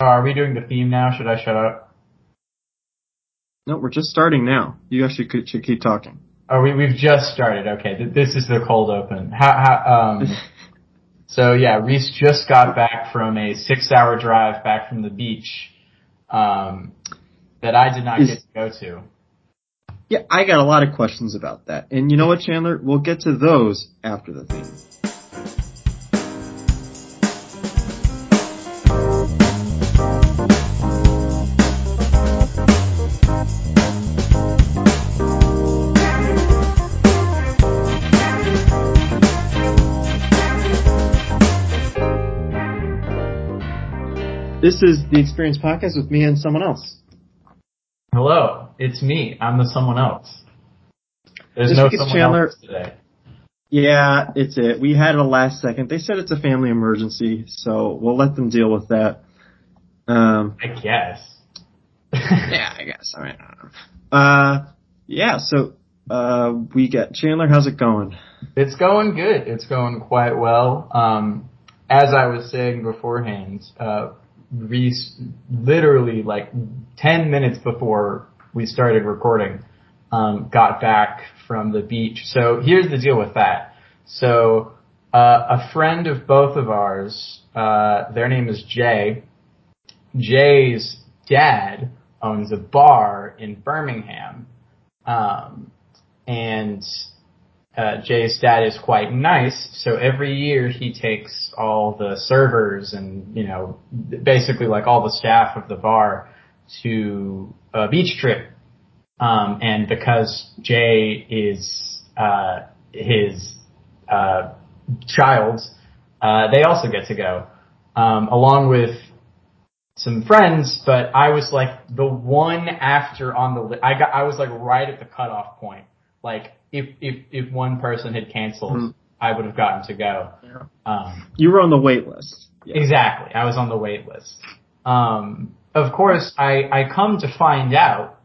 Oh, are we doing the theme now? Should I shut up? No, we're just starting now. You actually could, should keep talking. Oh, we we've just started. Okay, Th- this is the cold open. How, how um. so yeah, Reese just got back from a six-hour drive back from the beach, um, that I did not Is- get to go to. Yeah, I got a lot of questions about that. And you know what, Chandler? We'll get to those after the theme. This is the Experience Podcast with me and someone else. Hello, it's me. I'm the someone else. There's This no someone Chandler. else today. Yeah, it's it. We had it a last second. They said it's a family emergency, so we'll let them deal with that. Um, I guess. yeah, I guess. I mean, I don't know. Uh, yeah. So, uh, we got Chandler. How's it going? It's going good. It's going quite well. Um, as I was saying beforehand, uh, Reese literally like 10 minutes before we started recording, um, got back from the beach. So here's the deal with that. So, uh, a friend of both of ours, uh, their name is Jay. Jay's dad owns a bar in Birmingham. Um, and uh, Jay's dad is quite nice, so every year he takes all the servers and, you know, basically like all the staff of the bar to a beach trip. Um, and because Jay is, uh, his, uh, child, uh, they also get to go, um, along with some friends, but I was like the one after on the list. I got, I was like right at the cutoff point. Like if, if, if one person had canceled, Mhm. I would have gotten to go. Um, You were on the wait list. Yeah. Exactly. I was on the wait list. Um, of course, I, I come to find out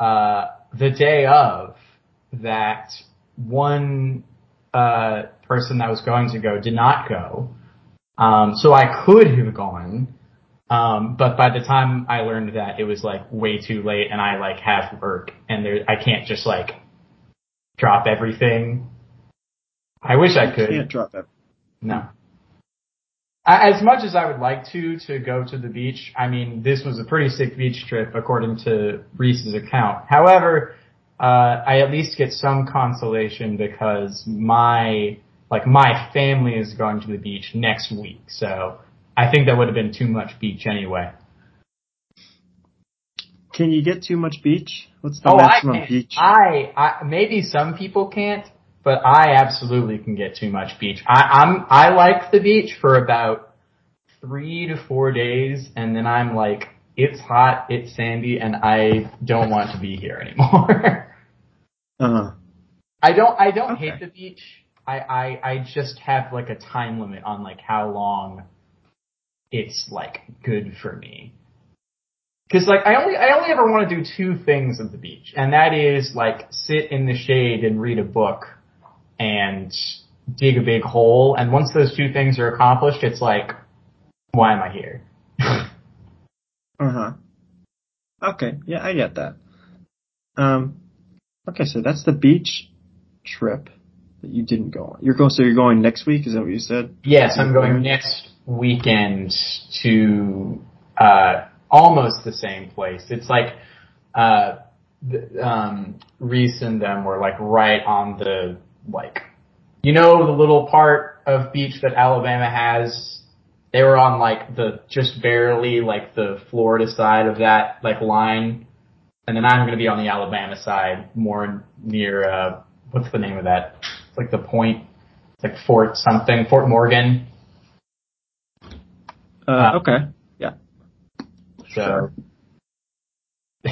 uh, the day of that one uh, person that was going to go did not go. Um, so I could have gone, um, but by the time I learned that, it was like way too late, and I like have work, and there I can't just like drop everything. I wish I You could. can't drop everything. No. As much as I would like to to go to the beach, I mean, this was a pretty sick beach trip according to Reese's account. However, uh, I at least get some consolation because my like my family is going to the beach next week, so I think that would have been too much beach anyway. Can you get too much beach? What's the oh, I maximum can't. beach? I, I maybe some people can't, but I absolutely can get too much beach. I, I'm I like the beach for about three to four days, and then I'm like, it's hot, it's sandy, and I don't want to be here anymore. uh, I don't I don't Okay. hate the beach. I, I I just have like a time limit on like how long it's like good for me. Cause like I only I only ever want to do two things at the beach, and that is like sit in the shade and read a book and dig a big hole. And once those two things are accomplished, it's like, why am I here? uh huh. Okay, yeah, I get that. Um, okay, so that's the beach trip that you didn't go on. You're going, so you're going next week? Is that what you said? Yes, I'm going next weekend to uh, almost the same place. It's like uh, um, Reese and them were like right on the like, you know, the little part of beach that Alabama has. They were on like the just barely like the Florida side of that like line, and then I'm going to be on the Alabama side, more near uh, what's the name of that? It's like the point. It's like Fort something, Fort Morgan. Uh, okay. So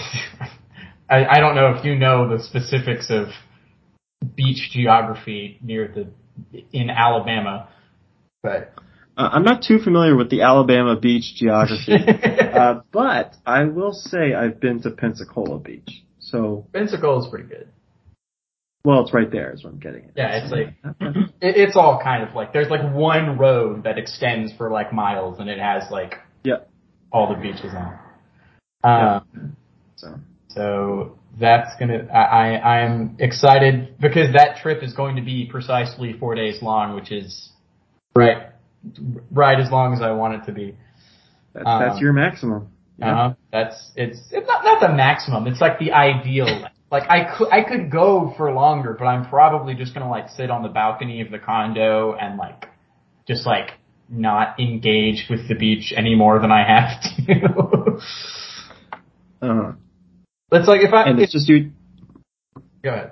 I, I don't know if you know the specifics of beach geography near the in Alabama, but Uh, I'm not too familiar with the Alabama beach geography, uh, but I will say I've been to Pensacola Beach. So, Pensacola is pretty good. well, it's right there is what I'm getting at. Yeah, it's like it, it's all kind of like there's like one road that extends for like miles, and it has like. All the beaches on. Um, So so that's gonna. I I am excited because that trip is going to be precisely four days long, which is right right as long as I want it to be. that's, Um, that's your maximum. Yeah. Uh-huh. That's it's it's not not the maximum. It's like the ideal. Like I could I could go for longer, but I'm probably just gonna like sit on the balcony of the condo and like just like not engage with the beach any more than I have to. Uh-huh. it's like if I And it's just you. go ahead.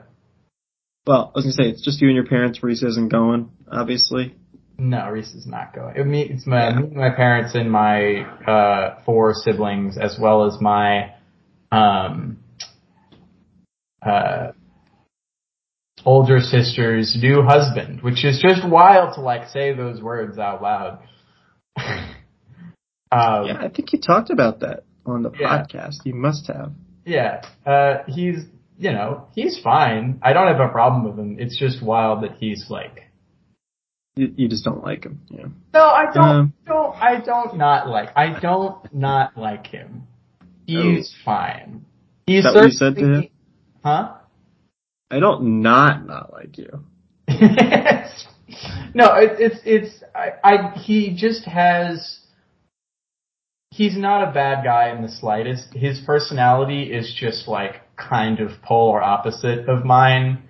Well, I was gonna say it's just you and your parents. Reese isn't going, obviously. No, Reese is not going. It, me, it's my Yeah. me, my parents, and my uh, four siblings, as well as my um, uh, older sister's new husband, which is just wild to like say those words out loud. um, Yeah, I think you talked about that on the Yeah. podcast. You must have. Yeah, uh, he's you know he's fine. I don't have a problem with him. It's just wild that he's like You, you just don't like him. Yeah. No, I don't. Um, don't. I don't not like. I don't not like him. He's fine. He's Is that what you said to him? Huh? I don't not not like you. no, it, it's it's. I, I. He just has. He's not a bad guy in the slightest. His personality is just like kind of polar opposite of mine,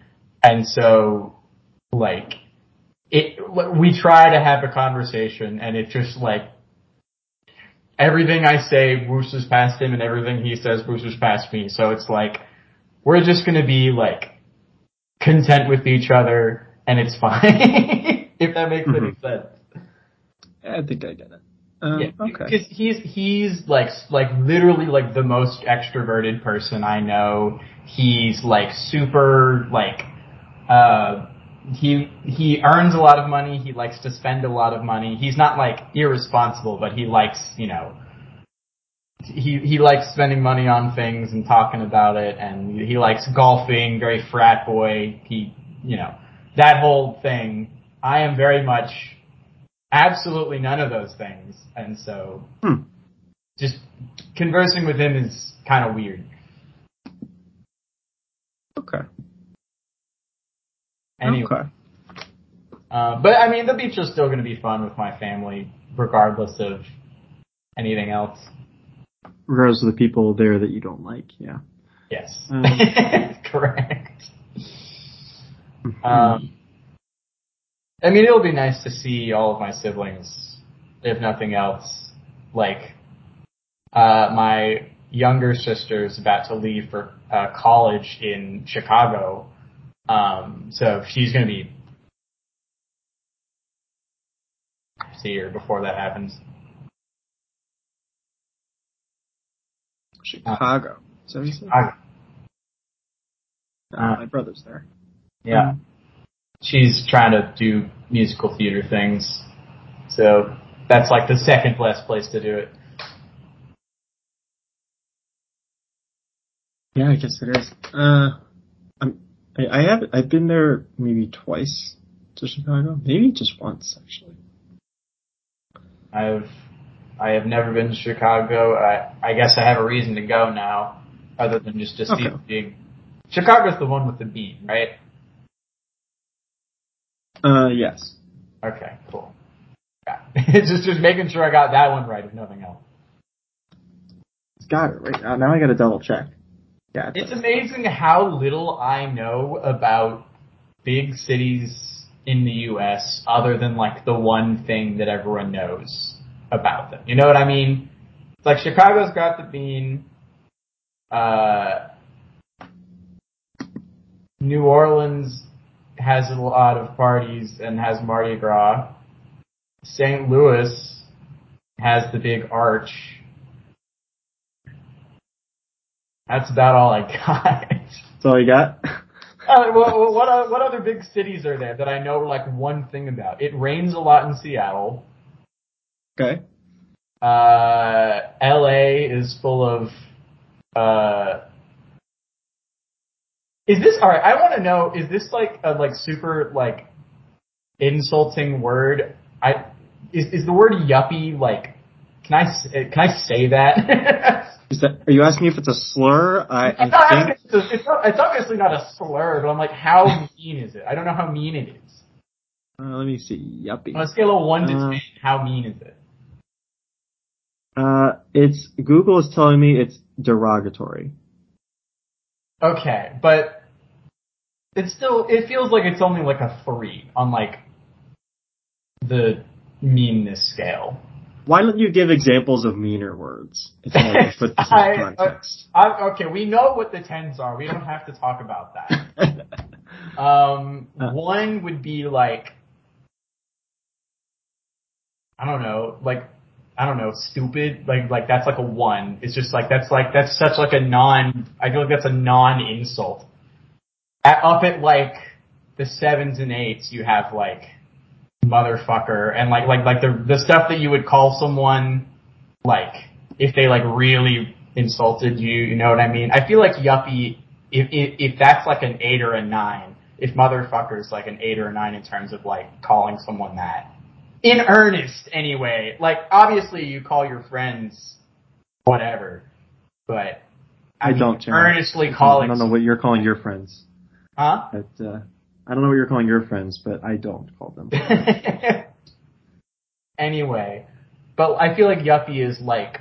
and so like it. We try to have a conversation, and it just like everything I say whooshes past him, and everything he says whooshes past me. So it's like we're just gonna be like content with each other, and it's fine. if that makes any sense. I think I get it. Um, Yeah, okay. because he's he's like like literally like the most extroverted person I know. He's like super like uh he he earns a lot of money. He likes to spend a lot of money. He's not like irresponsible, but he likes you know he he likes spending money on things and talking about it, and he likes golfing. Very frat boy. He you know that whole thing. I am very much absolutely none of those things, and so Hmm. just conversing with him is kind of weird. Okay. Anyway, Okay. uh, but I mean, the beach is still going to be fun with my family, regardless of anything else. Regardless of the people there that you don't like. Yeah. Yes, Um. correct. Um, I mean, it'll be nice to see all of my siblings, if nothing else. Like, uh, my younger sister's about to leave for uh, college in Chicago, um, so she's going to be see her before that happens. Chicago. So that what you said? Chicago. Uh, my brother's there. Yeah. Um, she's trying to do musical theater things. So that's like the second best place to do it. Yeah, I guess it is. Uh, I'm, I, I have I've been there maybe twice to Chicago, maybe just once actually. I've I have never been to Chicago. I I guess I have a reason to go now, other than just to see Okay. the big. Chicago's the one with the beat, right? Uh, yes. Okay, cool. Yeah. just just making sure I got that one right, if nothing else. It's got it right now. Now I got to double check. Yeah, It's amazing how little I know about big cities in the U.S. other than like the one thing that everyone knows about them. You know what I mean? It's like Chicago's got the bean. Uh, New Orleans has a lot of parties and has Mardi Gras. St. Louis has the big arch. That's about all I got. That's all you got. Uh, what, what, what other big cities are there that I know like one thing about? It rains a lot in Seattle. Okay. Uh, LA is full of. Uh, is this alright? I want to know. Is this like a like super like insulting word? I is is the word yuppie like Can I can I say that? Is that? Are you asking me if it's a slur? I, not think. it's, it's, not- it's obviously not a slur, but I'm like, how mean is it? I don't know how mean it is. Uh, let me see. Yuppie. On a scale of one to Uh, ten, how mean is it? Uh, it's Google is telling me it's derogatory. Okay, but it's still it feels like it's only like a three on like the meanness scale. Why don't you give examples of meaner words? If I can put this in I- context. I, okay, we know what the tens are. We don't have to talk about that. Um, Uh. one would be like, I don't know, like, I don't know, stupid. Like, like that's like a one. It's just like that's like that's such like a non. I feel like that's a non-insult. At, up at like the sevens and eights, you have like motherfucker and like like like the the stuff that you would call someone like if they like really insulted you. You know what I mean? I feel like yuppie. If, if if that's like an eight or a nine, if motherfucker is like an eight or a nine in terms of like calling someone that in earnest anyway. Like obviously you call your friends whatever, but I don't, mean, Chad. earnestly I don't know what you're calling your friends. Huh? But, uh, I don't know what you're calling your friends, but I don't call them. anyway, but I feel like yuppie is like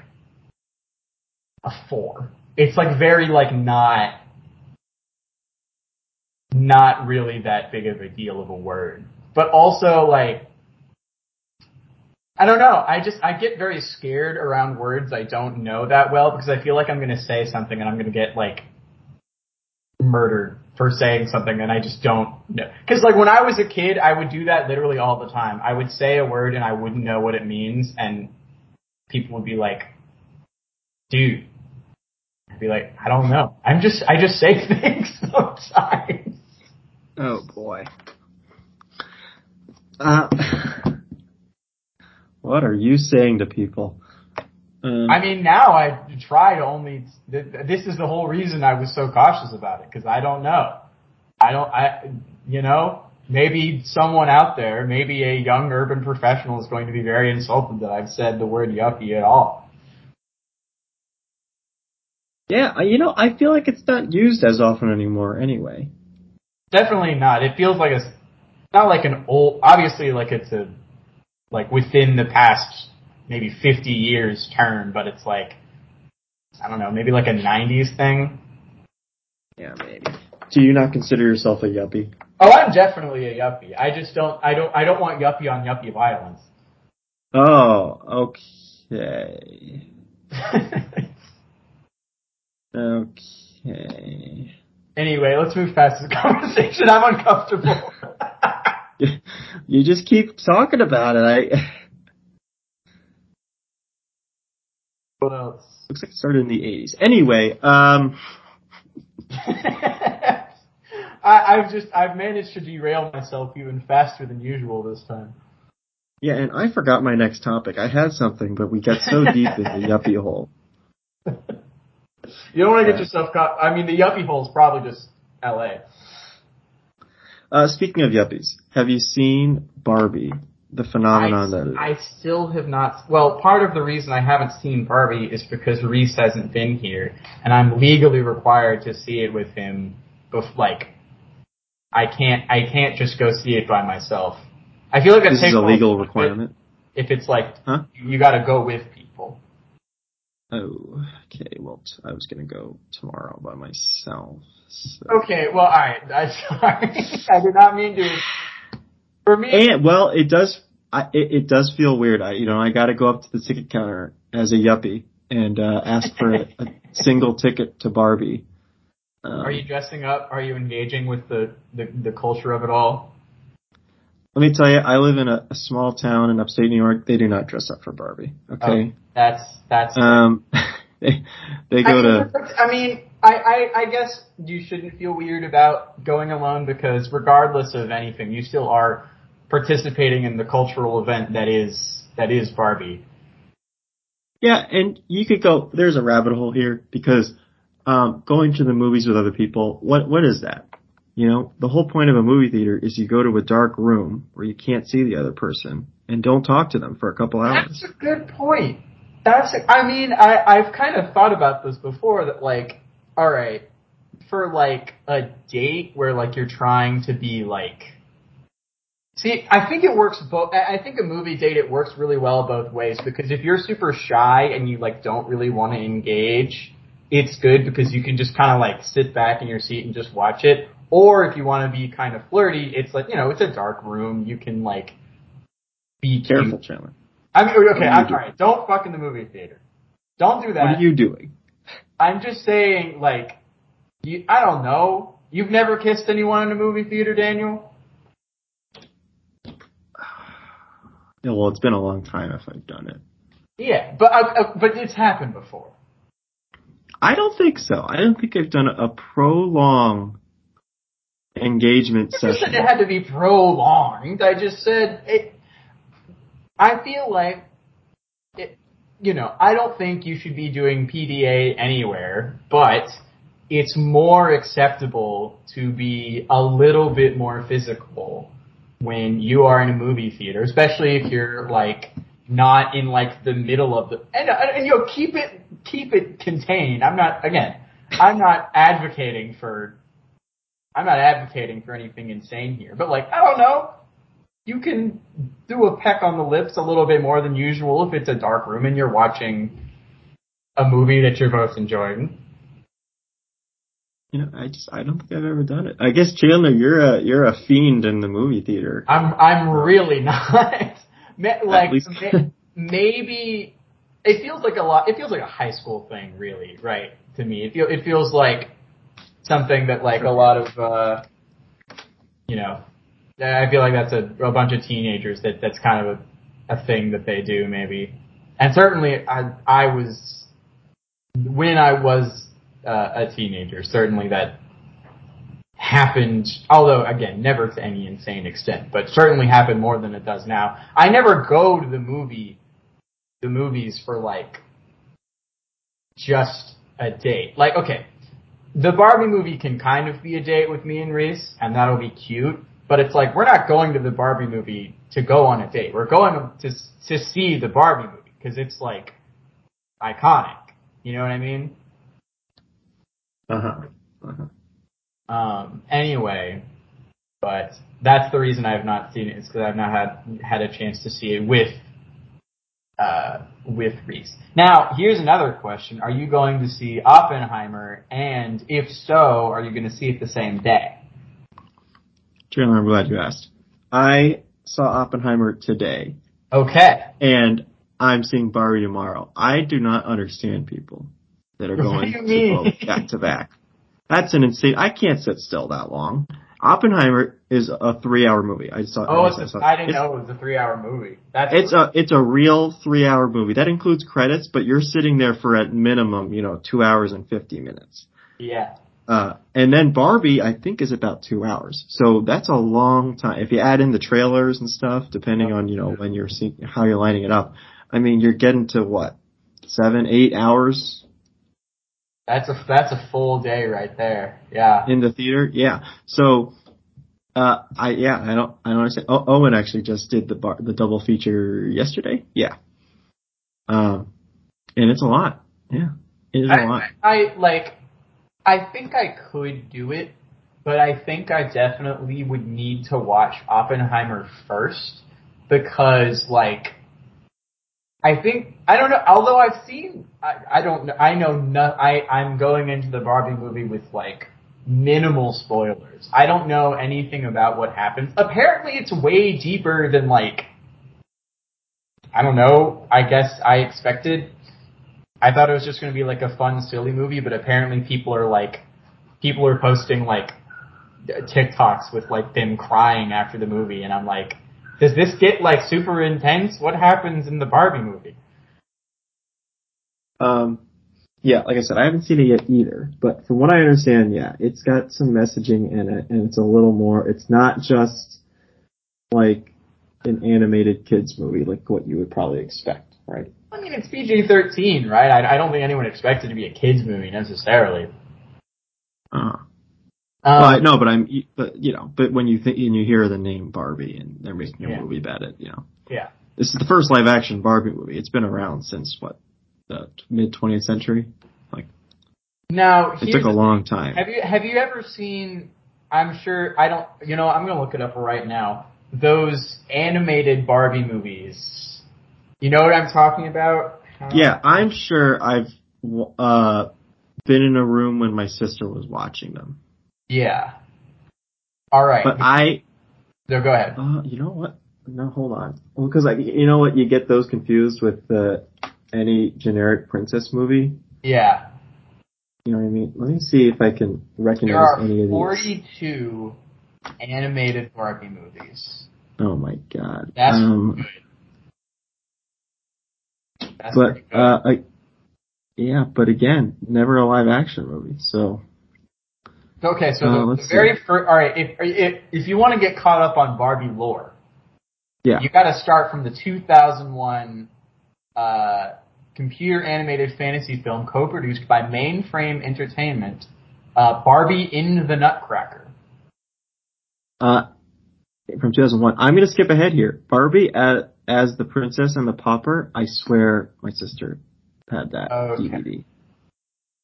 a four. It's like very like not not really that big of a deal of a word. But also like I don't know. I just I get very scared around words I don't know that well because I feel like I'm going to say something and I'm going to get like murdered for saying something and I just don't know. Cuz like when I was a kid, I would do that literally all the time. I would say a word and I wouldn't know what it means and people would be like, "Dude." I'd be like, "I don't know. I'm just I just say things sometimes." Oh boy. Uh, what are you saying to people? Um, I mean, now I try to only. th- This is the whole reason I was so cautious about it because I don't know. I don't. I you know maybe someone out there, maybe a young urban professional is going to be very insulted that I've said the word yuppie at all. yeah, you know, I feel like it's not used as often anymore. Anyway. Definitely not. It feels like a not like an old. Obviously, like it's a like within the past maybe 50 years term, but it's like I don't know, maybe like a 90s thing. Yeah, maybe. Do you not consider yourself a yuppie? Oh, I'm definitely a yuppie. I just don't. I don't. I don't want yuppie on yuppie violence. Oh, okay. Okay. anyway, let's move past this conversation. I'm uncomfortable. You just keep talking about it. I what else? looks like it started in the 80s. Anyway, um, I, I've just I've managed to derail myself even faster than usual this time. yeah, and I forgot my next topic. I had something, but we got so deep in the yuppie hole. You don't want to get yourself caught. I mean, the yuppie hole is probably just L.A. Uh, speaking of yuppies, have you seen Barbie? The phenomenon that I, I still have not. Well, part of the reason I haven't seen Barbie is because Reese hasn't been here, and I'm legally required to see it with him. Bef- like, I can't. I can't just go see it by myself. I feel like that this takes is a legal requirement. If it's like Huh? you got to go with people. Oh, okay. Well, t- I was gonna go tomorrow by myself. So. Okay. Well, all right. I'm sorry. I did not mean to. For me, And well, it does. I, it, it does feel weird. I, you know, I got to go up to the ticket counter as a yuppie and uh, ask for a, a single ticket to Barbie. Um, are you dressing up? Are you engaging with the the, the culture of it all? Let me tell you, I live in a, a small town in upstate New York. They do not dress up for Barbie. Okay. That's that's. Um, they they I go mean, to. I mean, I, I, I guess you shouldn't feel weird about going alone because regardless of anything, you still are participating in the cultural event that is that is Barbie. Yeah, and you could go. There's a rabbit hole here because um, going to the movies with other people. What what is that? You know, the whole point of a movie theater is you go to a dark room where you can't see the other person and don't talk to them for a couple hours. That's a good point. That's. I mean, I I've kind of thought about this before. That like, all right, for like a date where like you're trying to be like. See, I think it works both. I think a movie date it works really well both ways because if you're super shy and you like don't really want to engage, it's good because you can just kind of like sit back in your seat and just watch it. Or if you want to be kind of flirty, it's like you know it's a dark room. You can like be. Careful, Chandler. I mean, okay, I'm sorry. Don't fuck in the movie theater. Don't do that. What are you doing? I'm just saying, like, you, I don't know. You've never kissed anyone in a movie theater, Daniel? Yeah, well, it's been a long time if I've done it. Yeah, but uh, uh, but it's happened before. I don't think so. I don't think I've done a prolonged engagement I just said session. it had to be prolonged. I just said it. I feel like. You know, I don't think you should be doing PDA anywhere, but it's more acceptable to be a little bit more physical when you are in a movie theater, especially if you're like not in like the middle of the and, and you know keep it keep it contained. I'm not again. I'm not advocating for I'm not advocating for anything insane here, but like, I don't know. You can do a peck on the lips a little bit more than usual if it's a dark room and you're watching a movie that you're both enjoying. You know, I just I don't think I've ever done it. I guess Chandler, you're a you're a fiend in the movie theater. I'm I'm really not. Like maybe it feels like a lot. It feels like a high school thing, really, right? To me, it feel it feels like something that like a lot of uh, you know. I feel like that's a, a bunch of teenagers that that's kind of a, a thing that they do, maybe. And certainly, I I was when I was uh, a teenager. Certainly, that happened, although again, never to any insane extent, but certainly happened more than it does now. I never go to the movie, the movies for like just a date. Like, okay, the Barbie movie can kind of be a date with me and Reese, and that'll be cute. But it's like we're not going to the Barbie movie to go on a date. We're going to to see the Barbie movie because it's like iconic. You know what I mean? Uh huh. Uh-huh. Um, anyway, but that's the reason I have not seen it is because I've not had had a chance to see it with uh, with Reese. Now, here's another question: Are you going to see Oppenheimer? And if so, are you going to see it the same day? Chandler, I'm glad you asked. I saw Oppenheimer today, Okay. and I'm seeing Barbie tomorrow. I do not understand people that are going to back to back. That's an insane. I can't sit still that long. Oppenheimer is a three-hour movie. I saw. Oh, I saw- a, I didn't know it was a three-hour movie. That's It's a it's a real three hour movie that includes credits, but you're sitting there for at minimum you know two hours and fifty minutes. yeah. Uh, and then Barbie I think is about two hours, so that's a long time. If you add in the trailers and stuff, depending on you know when you're seeing how you're lining it up, I mean you're getting to what seven eight hours That's a that's a full day right there. Yeah. in the theater. Yeah, so. Uh, I yeah, I don't I don't understand. Oh, Owen actually just did the bar, the double feature yesterday. Yeah, um, and it's a lot. Yeah, it is a lot. I, I like. I think I could do it, but I think I definitely would need to watch Oppenheimer first because, like, I think I don't know. Although I've seen, I, I don't know. I know no. I I'm going into the Barbie movie with like minimal spoilers. I don't know anything about what happens. Apparently, it's way deeper than like. I don't know. I guess I expected. I thought it was just going to be like a fun, silly movie, but apparently people are like, people are posting like TikToks with like them crying after the movie, and I'm like, does this get like super intense? What happens in the Barbie movie? Um, yeah, like I said, I haven't seen it yet either. But from what I understand, yeah, it's got some messaging in it, and it's a little more. It's not just like an animated kids movie, like what you would probably expect, right? I mean, it's PG-13, right? I, I don't think anyone expects it to be a kids movie necessarily. Uh, Um, well, I- no, but I'm, but you know, but when you think and you hear the name Barbie and they're making a Yeah. movie about it, you know, yeah. this is the first live action Barbie movie. It's been around since what the mid 20th century. Like Now, it took a long time. Have you have you ever seen? I'm sure I don't. You know, I'm gonna look it up right now. Those animated Barbie movies. You know what I'm talking about? Yeah, I'm sure I've uh, been in a room when my sister was watching them. Yeah. All right. But I, no, go ahead. uh, you know what? No, hold on. Well, because like you know what, you get those confused with the any generic princess movie. Yeah. You know what I mean? Let me see if I can recognize any of these. 42 animated Barbie movies. Oh my god. That's um, good. That's but uh, I, yeah, but again, never a live action movie. So okay, so uh, the, the very first. All right, if if if you want to get caught up on Barbie lore, yeah, you got to start from the 2001 uh, computer animated fantasy film co-produced by Mainframe Entertainment, uh, Barbie in the Nutcracker. uh, from 2001. I'm gonna skip ahead here. Barbie as, as the princess and the pauper. I swear, my sister had that oh, Okay. DVD.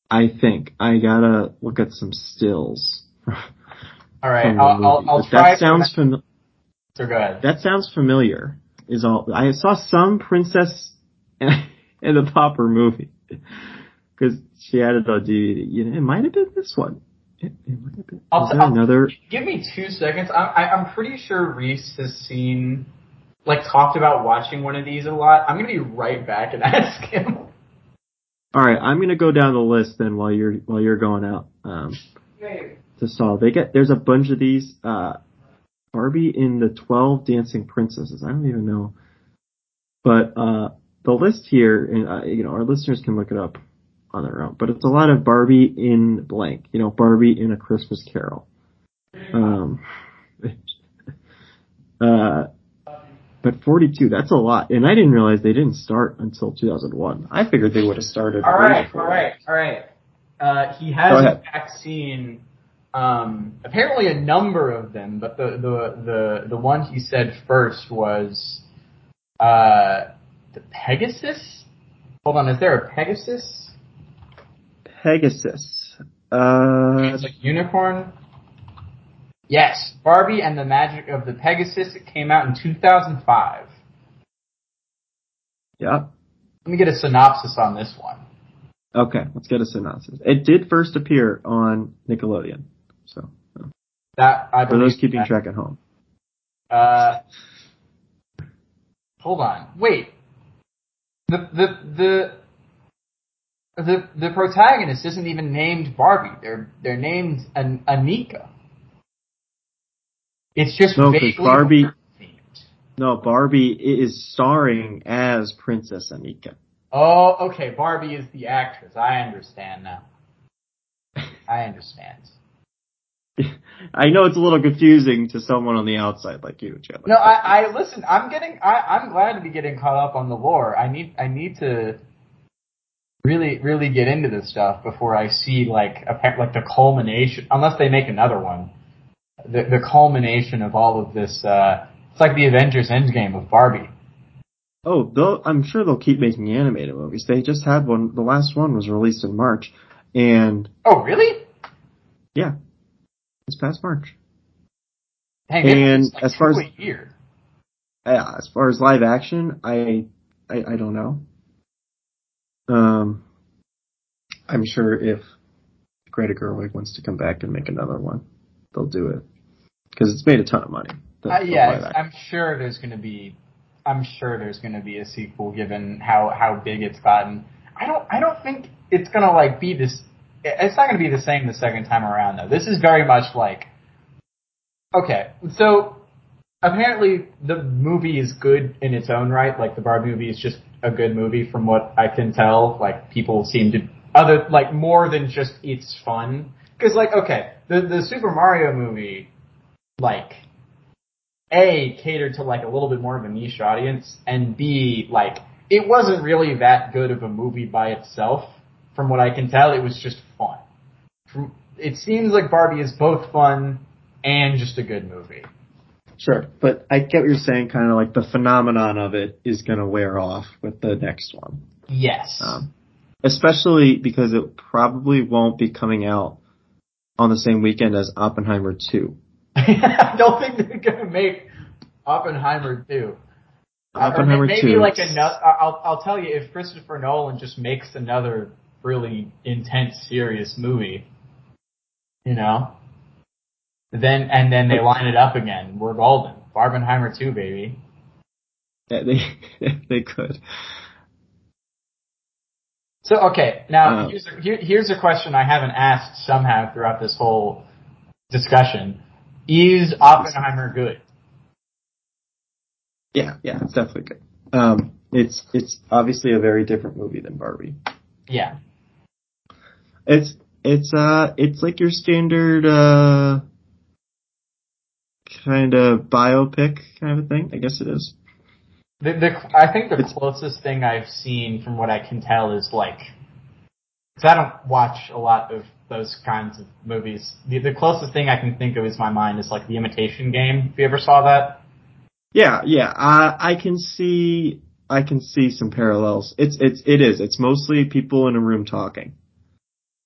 I think I gotta look at some stills. All right, I'll, I'll. I'll try. that sounds familiar. so go ahead. that sounds familiar. Is all I saw some princess in the pauper movie because she had it on DVD. You know, it might have been this one. It, it might have been. I'll Is t- there I'll- another? Give me two seconds. I'm, I, I'm pretty sure Reese has seen, like, talked about watching one of these a lot. I'm gonna be right back and ask him. All right, I'm gonna go down the list then while you're while you're going out um, to solve. They get there's a bunch of these. Uh, Barbie in the Twelve Dancing Princesses. I don't even know, but uh, the list here, and uh, you know, our listeners can look it up on their own. But it's a lot of Barbie in blank. You know, Barbie in a Christmas Carol. Um, uh, but 42, that's a lot. And I didn't realize they didn't start until 2001. I figured they would have started. All right, all right, all right. Uh, he has in fact seen um, apparently a number of them, but the the the the one he said first was uh, the Pegasus. Hold on, is there a Pegasus? Pegasus. Uh, It's like unicorn. Yes, Barbie and the Magic of the Pegasus. It came out in 2005. yeah. Let me get a synopsis on this one. Okay, let's get a synopsis. It did first appear on Nickelodeon. So, That I for those keeping that. track at home. Uh, hold on. Wait. The the the the the protagonist isn't even named Barbie. They're they're named An- Annika. It's just No, vaguely Barbie- themed. No, Barbie is starring as Princess Annika. Oh, okay. Barbie is the actress. I understand now. I understand. I know it's a little confusing to someone on the outside like you, Chandler. No, I, I listen. I'm getting. I, I'm glad to be getting caught up on the lore. I need. I need to really, really get into this stuff before I see like a like the culmination. Unless they make another one, the the culmination of all of this. Uh, it's like the Avengers Endgame of Barbie. Oh, they'll, I'm sure they'll keep making animated movies. They just had one. The last one was released in March, and Oh, really? yeah, this past March. Dang, And like as far as- year. Yeah, as far as live action, I, I, I don't know. Um, I'm sure if Greta Gerwig wants to come back and make another one, they'll do it because it's made a ton of money. the- Uh, yeah, live it's- action. I'm sure there's going to be. I'm sure there's going to be a sequel, given how how big it's gotten. I don't. I don't think it's going to like be this. It's not going to be the same the second time around, though. This is very much like. Okay, so apparently the movie is good in its own right. Like the Barbie movie is just a good movie, from what I can tell. Like people seem to other like more than just it's fun. Because like okay, the the Super Mario movie, like a catered to like a little bit more of a niche audience, and B like it wasn't really that good of a movie by itself. From what I can tell, it was just fun. From it seems like Barbie is both fun and just a good movie. Sure, but I get what you're saying. Kind of like the phenomenon of it is going to wear off with the next one. Yes. Um, especially because it probably won't be coming out on the same weekend as Oppenheimer 2. I don't think they're gonna make Oppenheimer 2. Oppenheimer or maybe 2. like another. I'll I'll tell you if Christopher Nolan just makes another really intense, serious movie, you know, then and then they line it up again. We're golden. Barbenheimer too, baby. Yeah, they they could. So okay, now Uh, here's a, here, here's a question I haven't asked somehow throughout this whole discussion: Is Oppenheimer good? Yeah, yeah, it's definitely good. Um, it's it's obviously a very different movie than Barbie. Yeah, It's it's uh it's like your standard uh kind of biopic kind of thing. I guess it is. the, the I think the It's- closest thing I've seen from what I can tell is like, because I don't watch a lot of those kinds of movies. The, the closest thing I can think of is my mind is like The Imitation Game. If you ever saw that? Yeah, yeah. I I can see I can see some parallels. It's it's it is. It's mostly people in a room talking.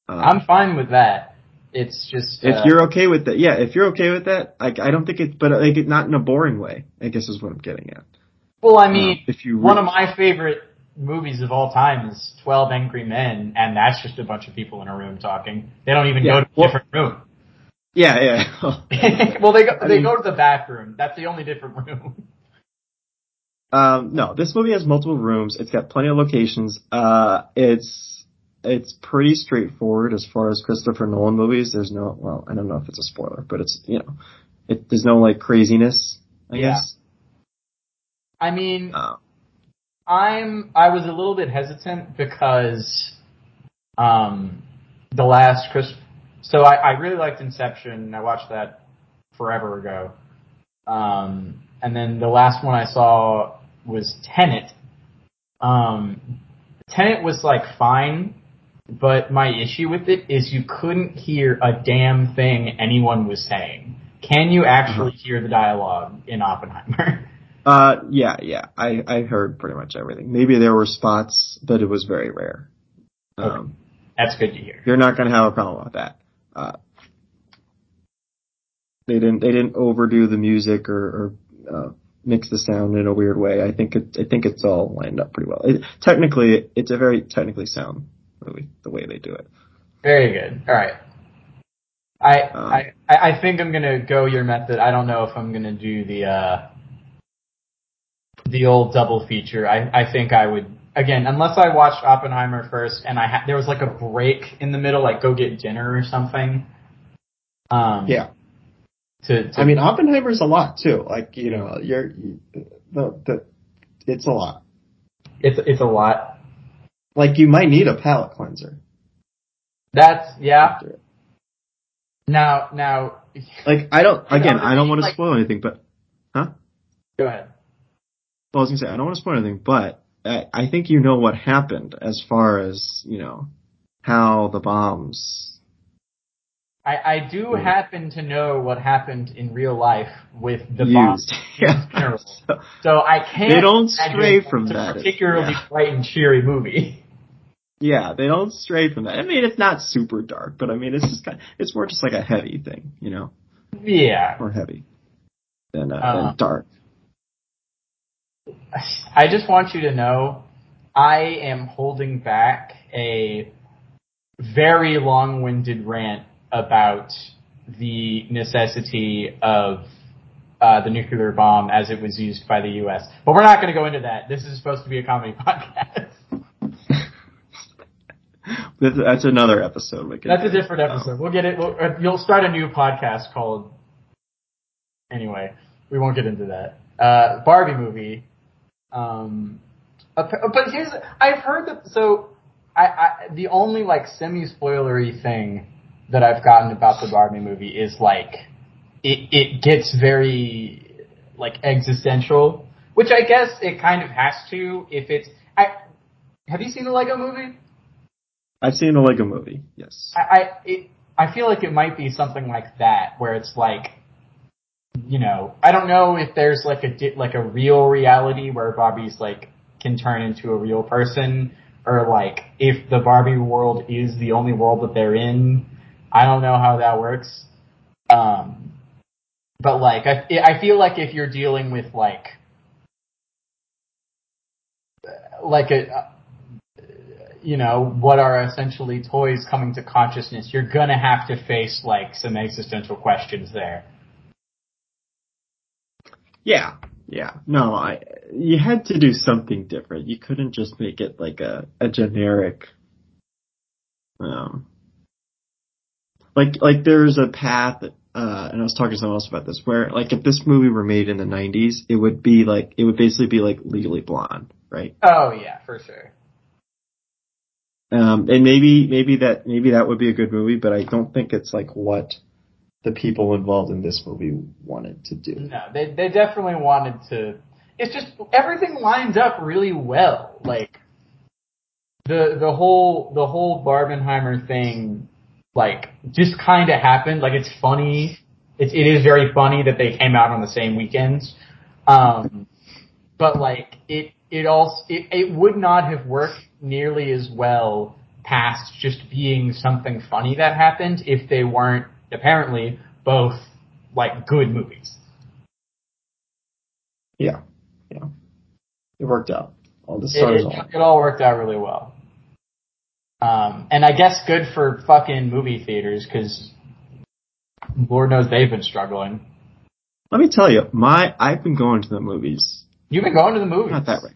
Um, I'm fine with that. It's just if uh, you're okay with that, yeah. If you're okay with that, like I don't think it, but like not in a boring way. I guess is what I'm getting at. well, I mean, Um, if you One of my favorite movies of all time is Twelve Angry Men, and that's just a bunch of people in a room talking. They don't even Yeah, go to a different room. yeah, yeah. well, they go I they mean- go to the bathroom. That's the only different room. Um, no, this movie has multiple rooms. It's got plenty of locations. Uh, it's it's pretty straightforward as far as Christopher Nolan movies. There's no well, I don't know if it's a spoiler, but it's you know, it there's no like craziness. I Yeah. guess. I mean, Uh, I'm I was a little bit hesitant because um the last Chris so I, I really liked Inception. I watched that forever ago. Um and then the last one I saw was Tenet. Um Tenet was like fine, but my issue with it is you couldn't hear a damn thing anyone was saying. Can you actually hear the dialogue in Oppenheimer? uh, yeah, yeah. I I heard pretty much everything. Maybe there were spots, but it was very rare. Um, That's good to hear. you're not going to have a problem with that. Uh, they didn't they didn't overdo the music or, or uh, mix the sound in a weird way. I think it I think it's all lined up pretty well. It, technically, it's a very technically sound movie the way they do it. Very good. All right. I, Um, I I think I'm gonna go your method. I don't know if I'm gonna do the uh the old double feature. I I think I would again unless I watched Oppenheimer first and I ha- there was like a break in the middle, like go get dinner or something. Um, To, to I mean Oppenheimer's a lot too. Like you know, you're the the it's a lot. it's it's a lot. Like you might need a palate cleanser. That's yeah. after. Now now Like I don't again I don't want to like- spoil anything, but huh? go ahead. Well, I was gonna say I don't want to spoil anything, but I, I think you know what happened as far as you know how the bombs. I, I do Yeah. happen to know what happened in real life with the used. bombs. yeah. So, So I can't. They don't stray from it's that. particularly Yeah. bright and cheery movie. Yeah, they don't stray from that. I mean, it's not super dark, but I mean, it's just kind it's more just like a heavy thing, you know, Yeah, more heavy than uh, Uh. than dark. I just want you to know, I am holding back a very long-winded rant about the necessity of uh, the nuclear bomb as it was used by the U.S. But we're not going to go into that. This is supposed to be a comedy podcast. That's, another episode. We can That's a different episode. We'll get it. We'll, uh, you'll start a new podcast called. Anyway, we won't get into that. Uh, Barbie movie. Um, but here's I've heard that. So I, I the only like semi spoilery thing that I've gotten about the Barbie movie is like it it gets very like existential, which I guess it kind of has to if it's. I have you seen the Lego movie? I've seen the Lego movie. Yes. I I, it, I feel like it might be something like that, where it's like, you know, I don't know if there's like a like a real reality where Bobby's like can turn into a real person, or like if the Barbie world is the only world that they're in. I don't know how that works. Um, but like I I feel like if you're dealing with like like a you know what are essentially toys coming to consciousness, you're gonna have to face like some existential questions there. Yeah, yeah. No, I you had to do something different. You couldn't just make it like a a generic um like like there's a path uh and I was talking to someone else about this where like if this movie were made in the 90s, it would be like it would basically be like Legally Blonde, right? Oh yeah, for sure. Um and maybe maybe that maybe that would be a good movie, but I don't think it's like what the people involved in this movie wanted to do. No, they they definitely wanted to. It's just everything lines up really well. Like the the whole the whole Barbenheimer thing, like just kind of happened. Like it's funny. It's it is very funny that they came out on the same weekends. Um, but like it it also it, it would not have worked nearly as well past just being something funny that happened if they weren't apparently both like good movies. Yeah, yeah, it worked out. All the It, stars it, on. it all worked out really well. Um, and I guess good for fucking movie theaters because Lord knows they've been struggling. Let me tell you, my I've been going to the movies. You've been going to the movies. Not that right.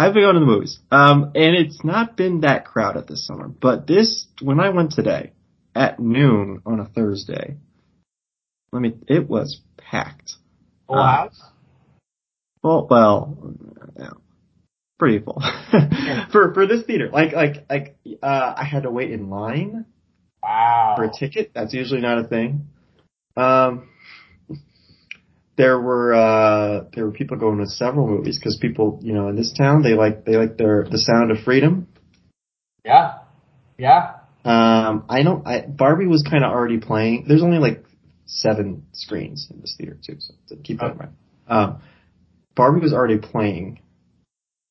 I've been going to the movies. Um, and it's not been that crowded this summer. But this, when I went today at noon on a Thursday, let me, it was packed. Full Uh, house. Well, well, yeah, pretty full for for this theater. Like like like uh, I had to wait in line Wow. for a ticket. That's usually not a thing. Um, there were uh, there were people going to several movies because people, you know, in this town they like they like their the sound of freedom. Yeah. Yeah. Um, I don't. I, Barbie was kind of already playing. There's only like seven screens in this theater too, so to keep that in mind. Um, Barbie was already playing,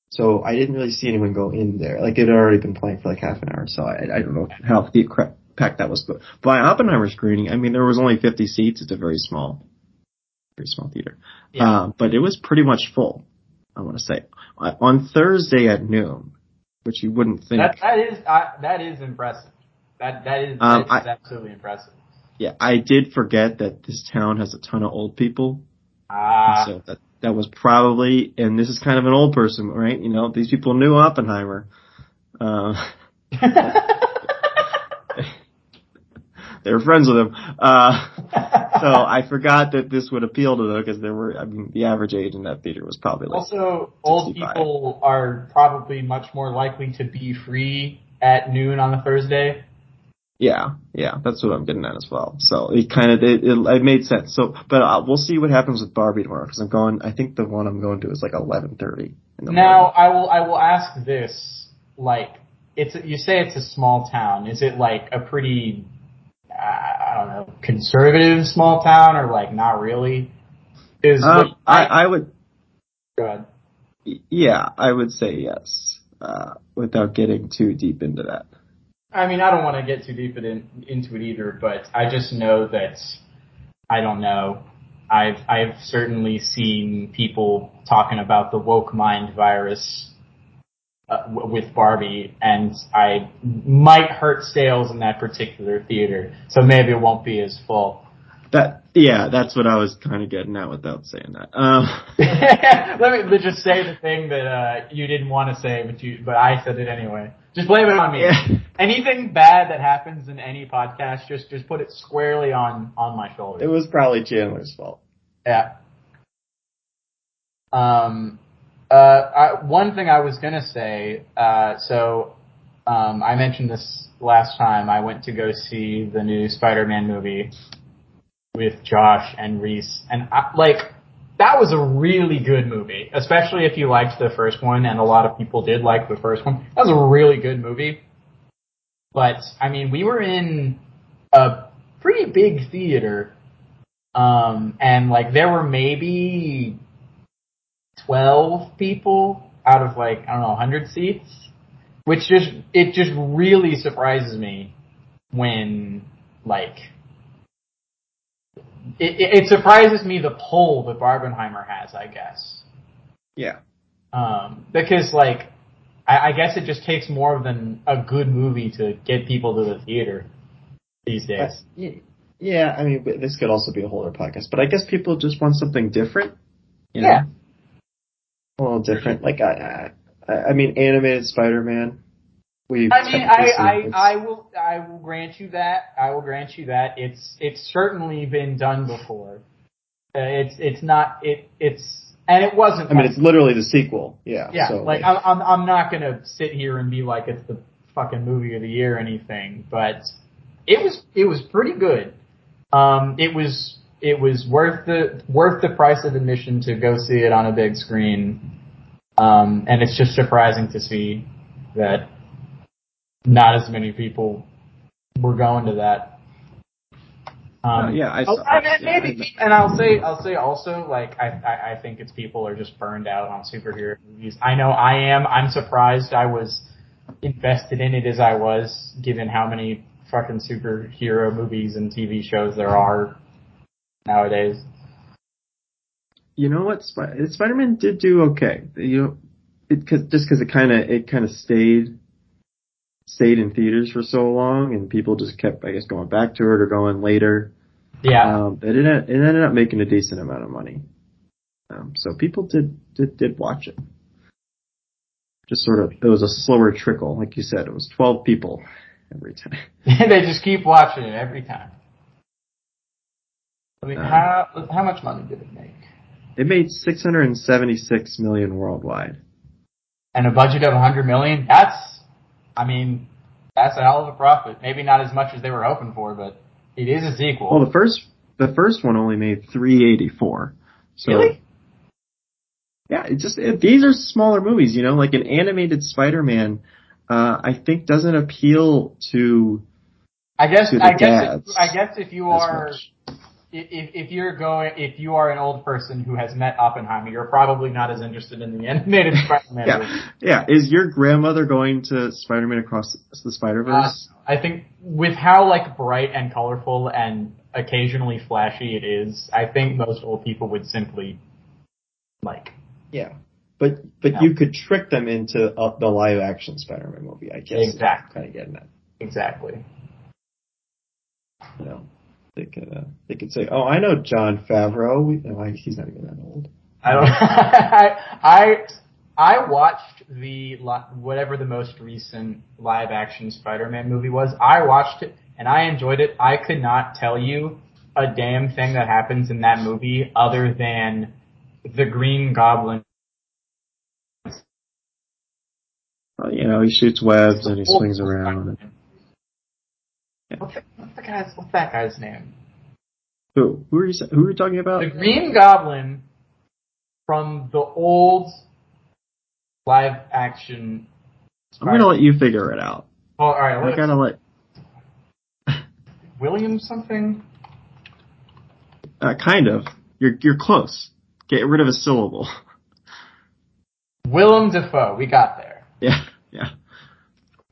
so I didn't really see anyone go in there. Like it had already been playing for like half an hour, so I, I don't know how the packed that was. But by Oppenheimer screening, I mean there was only 50 seats. It's a very small, very small theater. Yeah. Um, but it was pretty much full. I want to say Uh, on Thursday at noon, which you wouldn't think. that that is I, that is impressive. That that is, Um, that is I- absolutely impressive. Yeah, I did forget that this town has a ton of old people. Ah. so that that was probably, and this is kind of an old person, right? You know, these people knew Oppenheimer. Uh, they were friends with him. Uh, so I forgot that this would appeal to them because there were, I mean, the average age in that theater was probably like, Also, old people are probably much more likely to be free at noon on a Thursday. yeah, yeah, that's what I'm getting at as well. So it kind of, it, it, it made sense. So, but uh, we'll see what happens with Barbie tomorrow because I'm going, I think the one I'm going to is like 11:30 in the Now, morning. I will I will ask this: like, it's you say it's a small town. Is it like a pretty, I don't know, conservative small town, or like not really? Is Um, I, I would, go ahead. Yeah, I would say yes, uh, without getting too deep into that. I mean, I don't want to get too deep in, into it either, but I just know that I don't know. I've I've certainly seen people talking about the woke mind virus uh, with Barbie, and I might hurt sales in that particular theater, so maybe it won't be as full. That, yeah, that's what I was kind of getting at without saying that. Um, Let me just say the thing that uh, you didn't want to say, but you but I said it anyway. Just blame it on me. yeah. Anything bad that happens in any podcast, just just put it squarely on on my shoulders. It was probably Chandler's fault. Yeah. Um. Uh. I, one thing I was gonna say. Uh. So. Um. I mentioned this last time. I went to go see the new Spider-Man movie with Josh and Reese, and I, like that was a really good movie, especially if you liked the first one, and a lot of people did like the first one. That was a really good movie. But I mean, we were in a pretty big theater, um, and like there were maybe twelve people out of like I don't know, hundred seats. which just it just really surprises me when like it, it, surprises me the pull that Barbenheimer has, I guess. Yeah. Um, because like I, I guess it just takes more than a good movie to get people to the theater these days. Uh, yeah, yeah, I mean, this could also be a whole other podcast, but I guess people just want something different. You know? Yeah. A little different. Like I, I, I mean, animated Spider-Man. We. I mean, I, I, I will, I will grant you that. I will grant you that. It's, it's certainly been done before. Uh, it's, it's not, it, it's, and it wasn't. I mean, it's literally the sequel. Yeah. Yeah. So, like, I'm, I'm, I'm not gonna sit here and be like it's the fucking movie of the year or anything, but it was, it was pretty good. Um, it was, it was worth the, worth the price of admission to go see it on a big screen. Um, and it's just surprising to see that not as many people were going to that. Um, Oh, yeah, I oh, saw- I mean, yeah, maybe, and I'll say, I'll say also, like, I, I, I think it's people are just burned out on superhero movies. I know I am. I'm surprised I was invested in it as I was, given how many fucking superhero movies and TV shows there are nowadays. You know what? Sp- Spider-Man did do okay. You know, it cause, just because it kind of it kind of stayed stayed in theaters for so long, and people just kept, I guess, going back to it or going later. Yeah. Um, it ended it ended up making a decent amount of money. Um, so people did did did watch it. Just sort of, it was a slower trickle, like you said. It was twelve people every time. they just keep watching it every time. I mean, Uh, how, how much money did it make? It made six hundred and seventy six million worldwide. and a budget of 100 million, that's, I mean, that's a hell of a profit. Maybe not as much as they were hoping for, but it is a sequel. Well, the first the first one only made three eighty four. So really? yeah, it just it, these are smaller movies. You know, like an animated Spider Man. Uh, I think doesn't appeal to I guess, to I guess, if, I guess if you are, much. If, if you're going, if you are an old person who has met Oppenheimer, you're probably not as interested in the animated Spider-Man movie. Yeah, yeah. Is your grandmother going to Spider Man Across the Spider Uh, Verse? I think with how like bright and colorful and occasionally flashy it is, I think most old people would simply like yeah, but but No. you could trick them into uh, the live action Spider Man movie. I guess Exactly. kind of getting that. exactly. You know, they could uh, they could say, "Oh, I know Jon Favreau. We, no, I, he's not even that old." I don't. I, I watched the whatever the most recent live action Spider-Man movie was. I watched it and I enjoyed it. I could not tell you a damn thing that happens in that movie other than the Green Goblin. Well, you know, he shoots webs and he swings around. What's the, what's the guy's what's that guy's name? Who? Who are you? Who are you talking about? The Green Goblin from the old live action. I'm gonna let you figure it out. Oh, all right. I let's- gotta let. William something. Uh, kind of. You're you're close. Get rid of a syllable. Willem Dafoe. We got there. Yeah, yeah.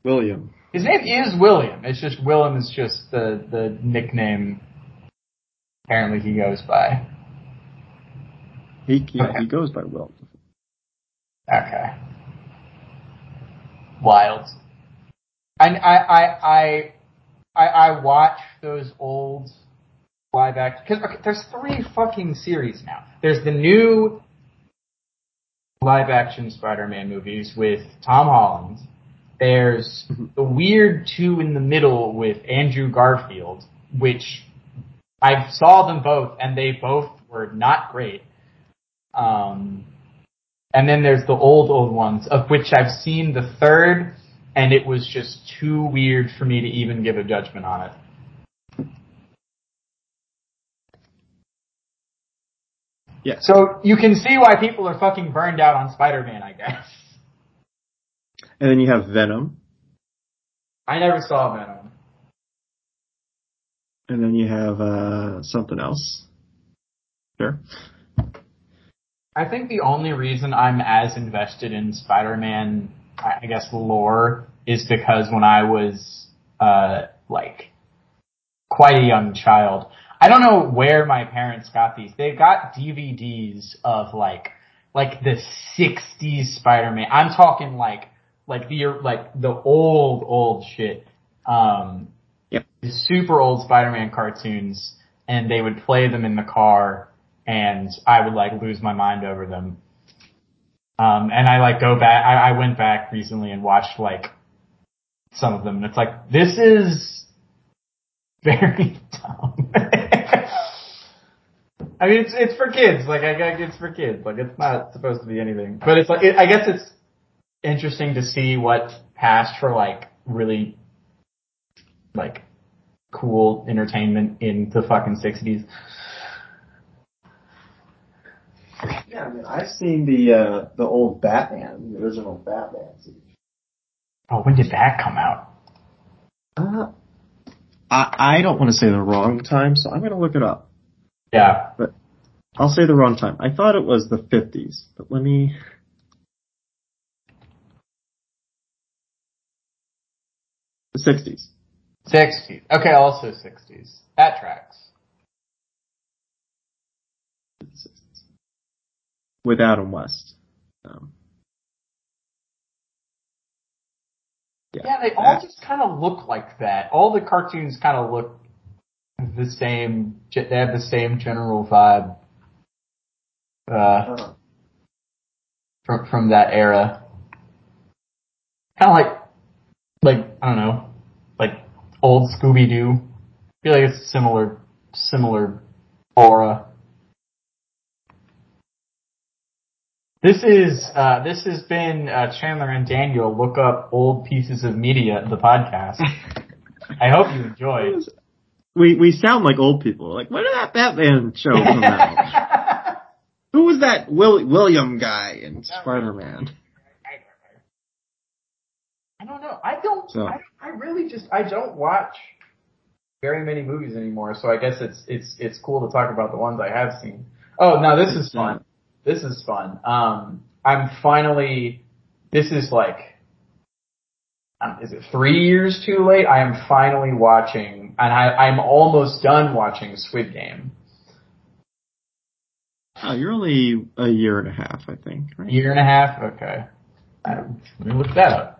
William. His name is William. It's just William is just the the nickname. Apparently, he goes by. He yeah, Okay. he goes by Will. Okay. Wild. I I I I I, I watch those old live action because okay, there's three fucking series now. There's the new live action Spider-Man movies with Tom Holland. There's Mhm. the weird two in the middle with Andrew Garfield, which I saw them both and they both were not great. Um, and then there's the old, old ones, of which I've seen the third, and it was just too weird for me to even give a judgment on it. Yeah. So you can see why people are fucking burned out on Spider-Man, I guess. And then you have Venom, I never saw Venom. and then you have uh something else. Sure. I think the only reason I'm as invested in Spider-Man, I I guess, lore is because when I was uh like quite a young child, I don't know where my parents got these. They got DVDs of like like the 60s Spider-Man. I'm talking like like the like the old old shit. Um Yep. super old Spider-Man cartoons and they would play them in the car and I would like lose my mind over them. Um and I like go back I, I went back recently and watched like some of them and it's like this is very dumb. I mean, it's it's for kids. Like I guess it's for kids. Like it's not supposed to be anything. But it's like it, I guess it's interesting to see what passed for like really like cool entertainment in the fucking sixties. Yeah, I mean, I've seen the uh, the old Batman, the original Batman. Oh, when did that come out? Uh, I I don't want to say the wrong time, so I'm going to look it up. Yeah. But I'll say the wrong time. I thought it was the 50s, but let me. The 60s. Sixties. Okay, also sixties. That tracks. With Adam West. Um, Yeah, they all just kind of look like that. All the cartoons kind of look the same. They have the same general vibe. Uh, uh, from from that era. Kind of like, like I don't know, like old Scooby Doo. I feel like it's similar, similar aura. This is uh, this has been uh, Chandler and Daniel look up old pieces of media. The podcast. I hope you enjoyed. we we sound like old people. Like when did that Batman show come out? Who was that Will, William guy in Spider Man? I don't know. I don't. So- I, I really just. I don't watch very many movies anymore. So I guess it's it's it's cool to talk about the ones I have seen. Oh, now this is fun. This is fun. Um, I'm finally. This is like. Um, is it three years too late? I am finally watching, and I, I'm almost done watching Squid Game. Oh, you're only a year and a half, I think, right? Year and a half. Okay. Um, let me look that up.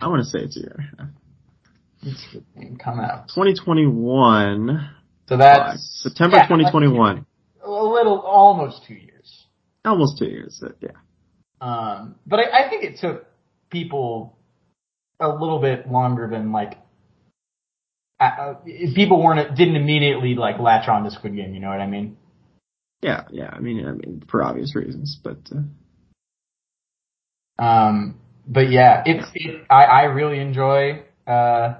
I want to say it's a year and a half. Squid Game come out. 2021. So that's September yeah, 2021. A little, almost two years. Almost two years. Yeah. Um, but I, I think it took people a little bit longer than like uh, people weren't didn't immediately like latch on to Squid Game. You know what I mean? Yeah, yeah. I mean, I mean, for obvious reasons, but uh, Um, but yeah, it's it, I I really enjoy uh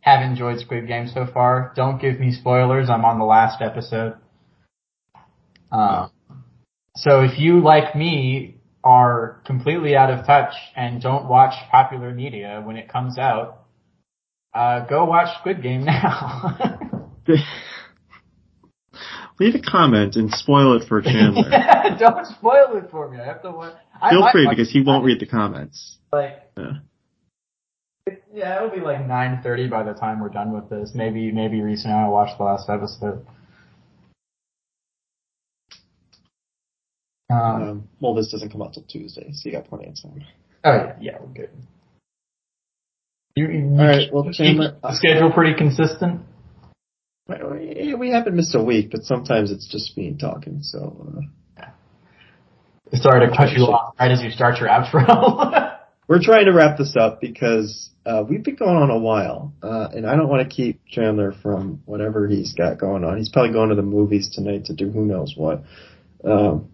have enjoyed Squid Game so far. Don't give me spoilers. I'm on the last episode. Um, so if you like me are completely out of touch and don't watch popular media when it comes out, uh, go watch Squid Game now. leave a comment and spoil it for Chandler. yeah, don't spoil it for me. I have to watch. Feel free because he won't read the comments. Like, Yeah. it- yeah, it'll be like 9:30 by the time we're done with this. Maybe, maybe Reese and I will watch the last episode. Um, Um, well, this doesn't come out till Tuesday, so you got plenty of time. oh yeah, yeah, we're good. You, you All right, well, Chandler- the schedule pretty consistent. We we haven't missed a week, but sometimes it's just me talking. So uh, Sorry to cut you off right as you start your outro. we're trying to wrap this up because uh, we've been going on a while, uh, and I don't want to keep Chandler from whatever he's got going on. He's probably going to the movies tonight to do who knows what. Um,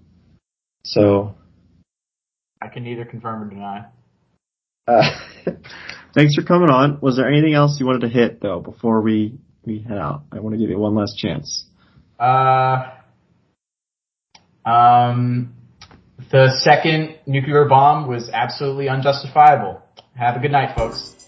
so I can neither confirm or deny. uh, thanks for coming on. Was there anything else you wanted to hit though before we we head out? I want to give you one last chance. Uh, um, the second nuclear bomb was absolutely unjustifiable. Have a good night, folks.